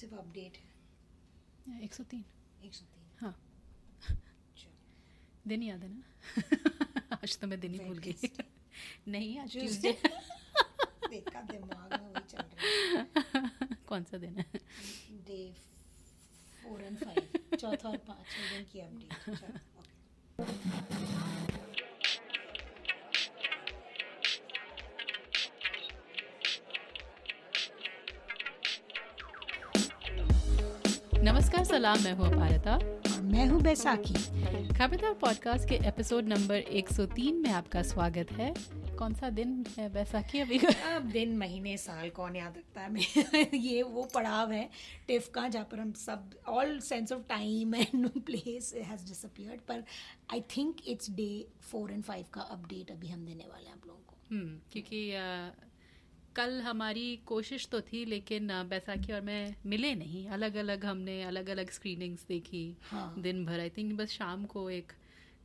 सिर्फ़ अपडेट है। एक सौ तीन। एक सौ तीन। हाँ। दिन याद है ना? आज तो मैं दिन ही भूल गई। नहीं आज. ट्यूसडे देखा दिमाग में वही चल रहा है। कौन सा दिन है? डे फोर एंड फाइव चौथा और पाँचवें दिन की अपडेट। नमस्कार सलाम मैं हूँ अपारता। और मैं हूँ बैसाखी। खबरदार पॉडकास्ट के एपिसोड नंबर 103 में आपका स्वागत है। कौन सा दिन है बैसाखी अभी? अब दिन महीने साल कौन याद रखता है? मैं ये वो पड़ाव है टिफ का जहाँ पर हम सब all sense of time and place has disappeared पर I think it's day four and five का अपडेट अभी हम देने वाले हैं आप लोगों को। हम्म, क्योंकि कल हमारी कोशिश तो थी लेकिन बैसाखी और मैं मिले नहीं अलग अलग हमने अलग अलग स्क्रीनिंग्स देखी हाँ। दिन भर आई थिंक बस शाम को एक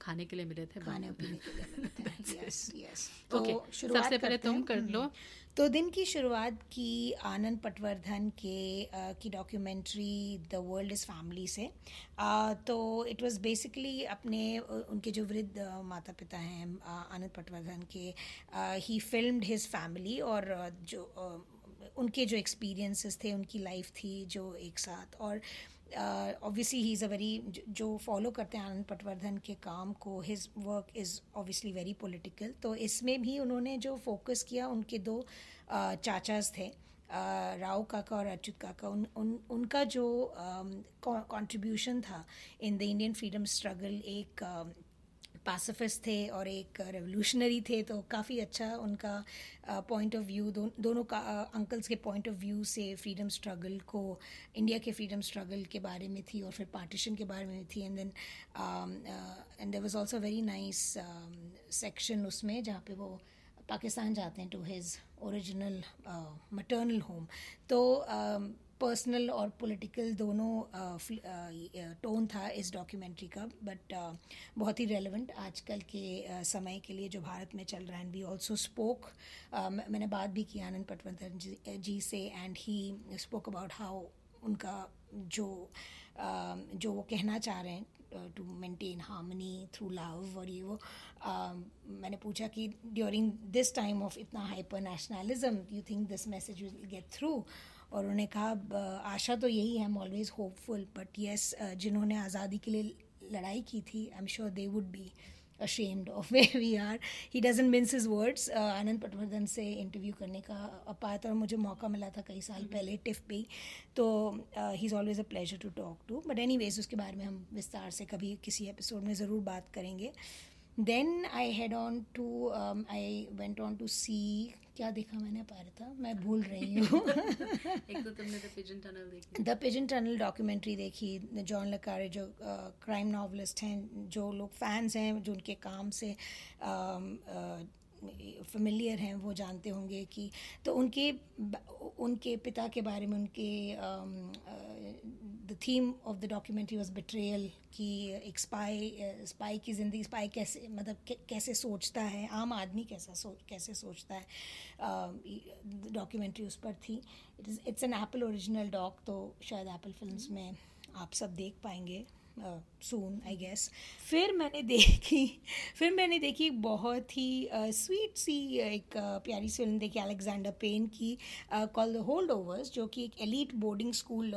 खाने के लिए मिले थे खाने पीने के लिए मिलते यस यस Okay, सबसे पहले तुम कर लो। तो दिन की शुरुआत की आनंद पटवर्धन के अ, की documentary the world is family से। अ, तो इट वाज बेसिकली अपने उनके जो वृद्ध माता पिता हैं आनंद पटवर्धन के ही फिल्म्ड हिज फैमिली और जो अ, उनके जो एक्सपीरियंसेस थे उनकी लाइफ थी जो एक साथ। और obviously he is a very जो फॉलो करते हैं आनंद पटवर्धन के काम को his work is obviously very political तो इसमें भी उन्होंने जो फोकस किया उनके दो uh, चाचाज थे uh, राव काका और अच्युत काका। उन, उन उनका जो कंट्रीब्यूशन था in the Indian freedom struggle एक um, पासिफिस्ट थे और एक रेवोल्यूशनरी थे तो काफ़ी अच्छा उनका पॉइंट ऑफ़ व्यू दोनों का अंकल्स के पॉइंट ऑफ़ व्यू से फ्रीडम स्ट्रगल को इंडिया के फ्रीडम स्ट्रगल के बारे में थी और फिर पार्टीशन के बारे में थी. And then and there was also very nice section उसमें जहाँ पे वो पाकिस्तान जाते हैं to his original maternal home तो पर्सनल और पॉलिटिकल दोनों टोन था इस डॉक्यूमेंट्री का बट बहुत ही रेलेवेंट आजकल के uh, समय के लिए जो भारत में चल रहा है। एंड वी ऑल्सो स्पोक मैंने बात भी की आनंद पटवर्धन जी, से and he spoke about how उनका जो uh, जो वो कहना चाह रहे हैं to maintain harmony through love और ये वो uh, मैंने पूछा कि ड्यूरिंग दिस टाइम ऑफ़ इतना hyper nationalism you think this message will get through और उन्होंने कहा आशा तो यही है am always hopeful but yes जिन्होंने आज़ादी के लिए लड़ाई की थी I am sure they would be ashamed of where we are. He doesn't mince his words. Uh, Anand Patwardhan से इंटरव्यू करने का अपात और मुझे मौका मिला था कई साल पहले टिफ पे ही। तो he is always a pleasure to talk to but anyways उसके बारे में हम विस्तार से कभी किसी एपिसोड में ज़रूर बात करेंगे then I head on to I went on to see क्या देखा मैंने था मैं भूल रही हूँ। एक तो तुमने द पिजन टनल देखी। द पिजन टनल डॉक्यूमेंट्री देखी जॉन लकारे जो क्राइम नॉवलिस्ट हैं जो लोग फैंस हैं जो उनके काम से फेमिलियर हैं वो जानते होंगे कि तो उनके उनके पिता के बारे में उनके the theme of the documentary was betrayal कि एक स्पाई स्पाई की ज़िंदगी स्पाई कैसे मतलब कैसे सोचता है आम आदमी कैसा सो कैसे सोचता है डॉक्यूमेंट्री उस पर थी। It is it's an Apple original doc तो शायद एप्पल फिल्म्स में आप सब देख पाएँगे। सून आई गेस फिर मैंने देखी फिर मैंने देखी एक बहुत ही स्वीट सी एक uh, प्यारी सी फ़िल्म देखी अलेक्जेंडर पेन की कॉल द होल्ड ओवर्स जो कि एक elite boarding school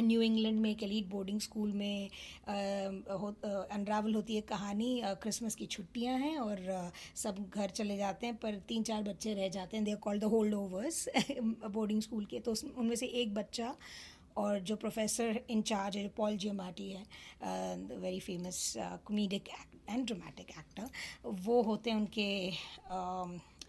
New England में एक एलिट बोर्डिंग स्कूल में अनरावल होती है कहानी क्रिसमस की छुट्टियाँ हैं और सब घर चले जाते हैं पर तीन चार बच्चे रह जाते हैं they are called the holdovers boarding school के तो उनमें से एक बच्चा और जो प्रोफेसर इंचार्ज है पॉल जियोमाटी है very famous comedic and dramatic actor वो होते हैं उनके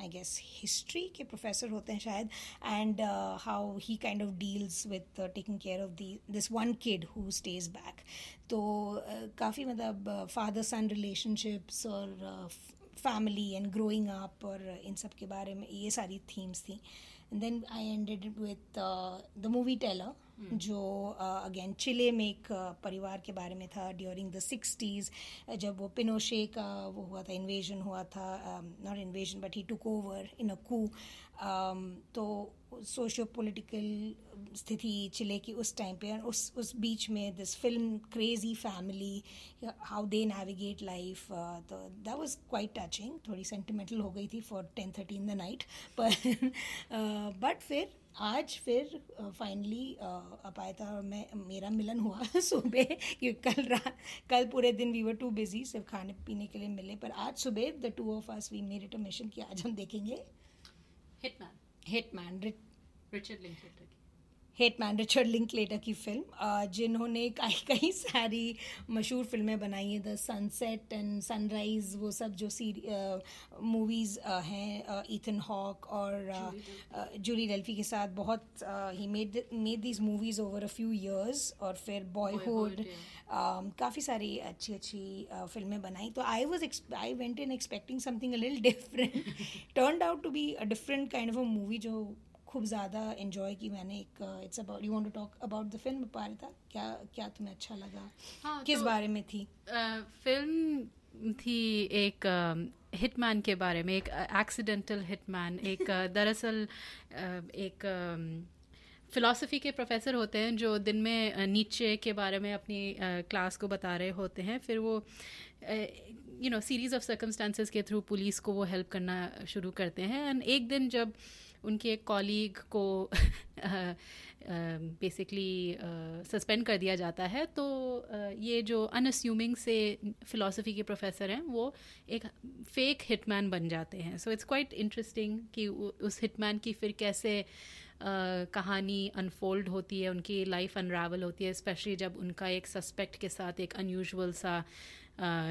आई गेस हिस्ट्री के प्रोफेसर होते हैं शायद and how he kind of deals with taking care of the this one kid who stays back तो uh, काफ़ी मतलब फादर सन रिलेशनशिप्स और फैमिली एंड ग्रोइंग अप और इन सब के बारे में ये सारी थीम्स थी. Then I ended with the movie Tailor जो अगेन चिले में एक परिवार के बारे में था ड्यूरिंग द सिक्सटीज़ जब वो पिनोशे का वो हुआ था इन्वेजन हुआ था not invasion but he took over in a coup तो सोशो पोलिटिकल स्थिति चिले की उस टाइम पे उस उस बीच में this film crazy family how they navigate life तो दैट वाज क्वाइट टचिंग थोड़ी सेंटिमेंटल हो गई थी for ten thirty in the night पर बट फिर आज फिर फाइनली अपायता था मैं मेरा मिलन हुआ सुबह क्योंकि कल रात कल पूरे दिन वी वर टू बिज़ी सिर्फ़ खाने पीने के लिए मिले पर आज सुबह the two of us we made it a mission कि आज हम देखेंगे Hitman Hitman Richard Linklater Hitman Richard Link Linklater की फ़िल्म जिन्होंने कई कई सारी मशहूर फ़िल्में बनाई हैं द सनसेट एंड सनराइज वो सब जो सीरी मूवीज़ हैं इथन हॉक और जूली डेल्फी के साथ बहुत ही made made these movies over a few years और फिर बॉयहुड काफ़ी सारी अच्छी अच्छी फ़िल्में बनाई। तो I was I went in expecting something a lil different turn out to be a different kind of a movie जो खूब ज़्यादा इन्जॉय की मैंने एक it's about you want to talk about the film Parita क्या क्या तुम्हें अच्छा लगा? हाँ, किस तो, बारे में थी? आ, फ़िल्म थी एक हिटमैन के बारे में एक एक्सीडेंटल हिटमैन एक दरअसल एक फ़िलासफ़ी के प्रोफेसर होते हैं जो दिन में नीचे के बारे में अपनी क्लास को बता रहे होते हैं। फिर वो you know series of circumstances के थ्रू पुलिस को वो हेल्प करना शुरू करते हैं। एंड एक दिन जब उनके एक कॉलीग को बेसिकली सस्पेंड कर दिया जाता है। तो ये जो अनअस्यूमिंग से फ़िलासफ़ी के प्रोफेसर हैं, वो एक फ़ेक हिटमैन बन जाते हैं। सो इट्स क्वाइट इंटरेस्टिंग कि उस हिटमैन की फिर कैसे कहानी अनफोल्ड होती है, उनकी लाइफ अनरावल होती है स्पेशली जब उनका एक सस्पेक्ट के साथ एक अनयूजल सा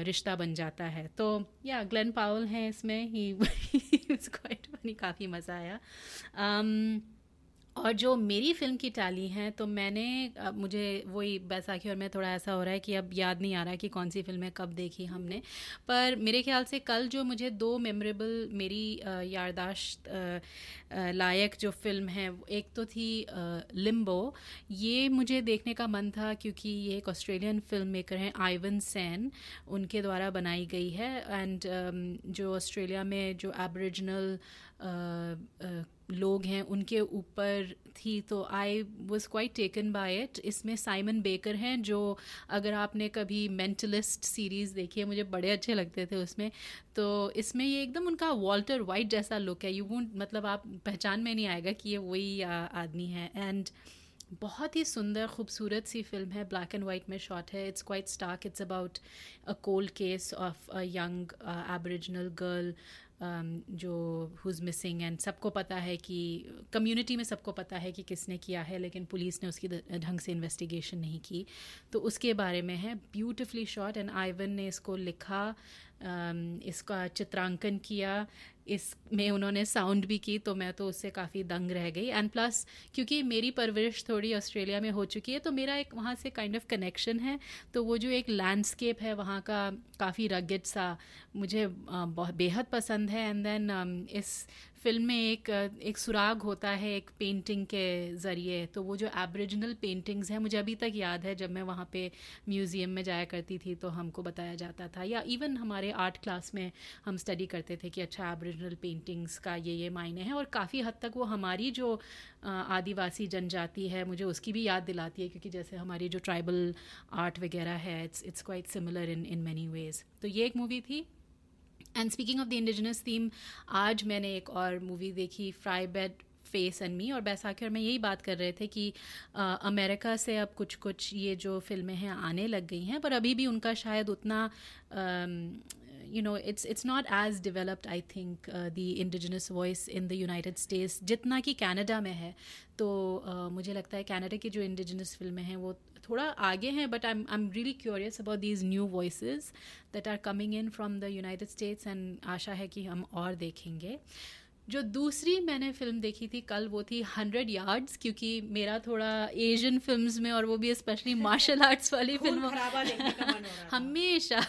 रिश्ता बन जाता है। तो या ग्लेन पावल हैं इसमें। ही क्वाइट फनी काफ़ी मज़ा आया। um, और जो मेरी फ़िल्म की टैली हैं तो मैंने मुझे वही बैसाखी और मैं थोड़ा ऐसा हो रहा है कि अब याद नहीं आ रहा है कि कौन सी फ़िल्में कब देखी हमने। पर मेरे ख्याल से कल जो मुझे दो मेमोरेबल मेरी यारदाश्त लायक जो फ़िल्म है एक तो थी लिम्बो। ये मुझे देखने का मन था क्योंकि ये एक ऑस्ट्रेलियन फ़िल्म मेकर हैं आइवन सैन उनके द्वारा बनाई गई है। एंड जो ऑस्ट्रेलिया में जो एबरिजिनल लोग हैं, उनके ऊपर थी तो I was quite taken by it इसमें साइमन बेकर हैं, जो अगर आपने कभी मेंटलिस्ट सीरीज़ देखी है, मुझे बड़े अच्छे लगते थे उसमें। तो इसमें ये एकदम उनका वॉल्टर वाइट जैसा लुक है। यू वोंट मतलब आप पहचान में नहीं आएगा कि ये वही आदमी है। एंड बहुत ही सुंदर, खूबसूरत सी फ़िल्म है। ब्लैक एंड वाइट में शॉट है। It's quite stark it's about a cold case of a young aboriginal girl जो हुज़ मिसिंग एंड सबको पता है कि कम्युनिटी में सबको पता है कि किसने किया है, लेकिन पुलिस ने उसकी ढंग से इन्वेस्टिगेशन नहीं की। तो उसके बारे में है ब्यूटिफुली शॉट एंड आइवन ने इसको लिखा इसका चित्रांकन किया, इसमें उन्होंने साउंड भी की तो मैं तो उससे काफ़ी दंग रह गई। एंड प्लस क्योंकि मेरी परवरिश थोड़ी ऑस्ट्रेलिया में हो चुकी है तो मेरा एक वहाँ से काइंड ऑफ़ कनेक्शन है तो वो जो एक लैंडस्केप है, वहाँ का काफ़ी रगेड सा मुझे बहुत बेहद पसंद है। एंड देन इस फ़िल्म में एक एक सुराग होता है एक पेंटिंग के ज़रिए तो वो जो एब्रिजिनल पेंटिंग्स हैं, मुझे अभी तक याद है, जब मैं वहाँ पे म्यूज़ियम में जाया करती थी तो हमको बताया जाता था। या इवन हमारे आर्ट क्लास में हम स्टडी करते थे कि अच्छा एब्रिजिनल पेंटिंग्स का ये ये मायने हैं, और काफ़ी हद तक वो हमारी जो आदिवासी जनजाति है, मुझे उसकी भी याद दिलाती है, क्योंकि जैसे हमारी जो ट्राइबल आर्ट वगैरह है it's it's quite similar in in many ways तो ये एक मूवी थी। And speaking of the indigenous theme आज मैंने एक और मूवी देखी fry bed face and me और बैसाखी और मैं यही बात कर रहे थे कि अमेरिका से अब कुछ कुछ ये जो फ़िल्में हैं आने लग गई हैं पर अभी भी उनका शायद उतना you know it's it's not as developed I think uh, indigenous voice in the the States जितना कि कनाडा में है। तो uh, मुझे लगता है कनाडा की जो इंडिजिनस फ़िल्में हैं वो थोड़ा आगे हैं but I I am really curious about these new voice that are coming in from the United States and आशा है कि हम और देखेंगे। जो दूसरी मैंने फ़िल्म देखी थी कल वो थी हंड्रेड यार्ड्स क्योंकि मेरा थोड़ा एशियन फिल्म्स में और वो भी स्पेशली मार्शल आर्ट्स वाली फ़िल्म हमेशा।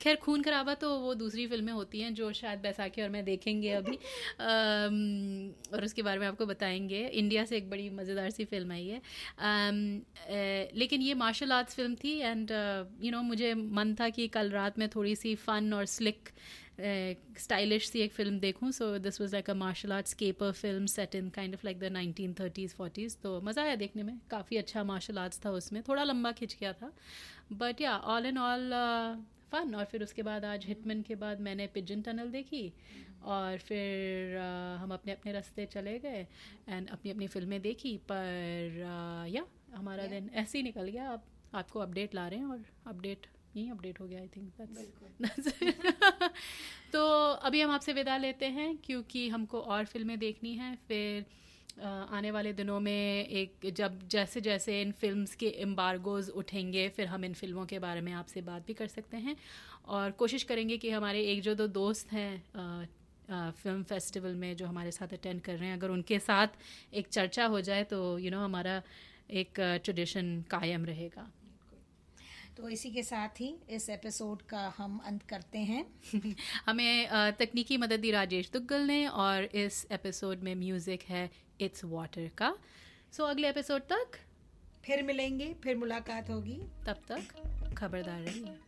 खैर खून खराबा तो वो दूसरी फ़िल्में होती हैं जो शायद बैसाखी और मैं देखेंगे अभी। और उसके बारे में आपको बताएँगे। इंडिया से एक बड़ी मज़ेदार सी फ़िल्म आई है। लेकिन ये मार्शल आर्ट्स फ़िल्म थी एंड यू नो मुझे मन था कि कल रात में थोड़ी सी फ़न और स्लिक स्टाइलिश सी एक फ़िल्म देखूँ so this was like a martial arts caper film set in kind of like the nineteen thirties forties तो मज़ा आया देखने में। काफ़ी अच्छा मार्शल आर्ट्स था उसमें। थोड़ा लंबा खिंच गया था। बट या ऑल इन ऑल फ़न और फिर उसके बाद आज हिटमैन के बाद मैंने पिजन टनल देखी। और फिर uh, हम अपने अपने रास्ते चले गए एंड अपनी अपनी फ़िल्में देखी। पर uh, या हमारा yeah. दिन ऐसे ही निकल गया। आप आपको अपडेट ला रहे हैं और अपडेट यही अपडेट हो गया आई थिंक दैट्स तो अभी हम आपसे विदा लेते हैं क्योंकि हमको और फ़िल्में देखनी हैं फिर आने वाले दिनों में एक जब जैसे जैसे इन फिल्म्स के एम्बार्गोज उठेंगे फिर हम इन फ़िल्मों के बारे में आपसे बात भी कर सकते हैं। और कोशिश करेंगे कि हमारे एक जो दो दोस्त हैं फ़िल्म फेस्टिवल में जो हमारे साथ अटेंड कर रहे हैं अगर उनके साथ एक चर्चा हो जाए तो यू you नो know, हमारा एक ट्रेडिशन कायम रहेगा। तो इसी के साथ ही इस एपिसोड का हम अंत करते हैं। हमें तकनीकी मदद दी राजेश दुग्गल ने और इस एपिसोड में म्यूज़िक है इट्स वाटर का। सो so, अगले एपिसोड तक फिर मिलेंगे फिर मुलाकात होगी। तब तक खबरदार रहिए।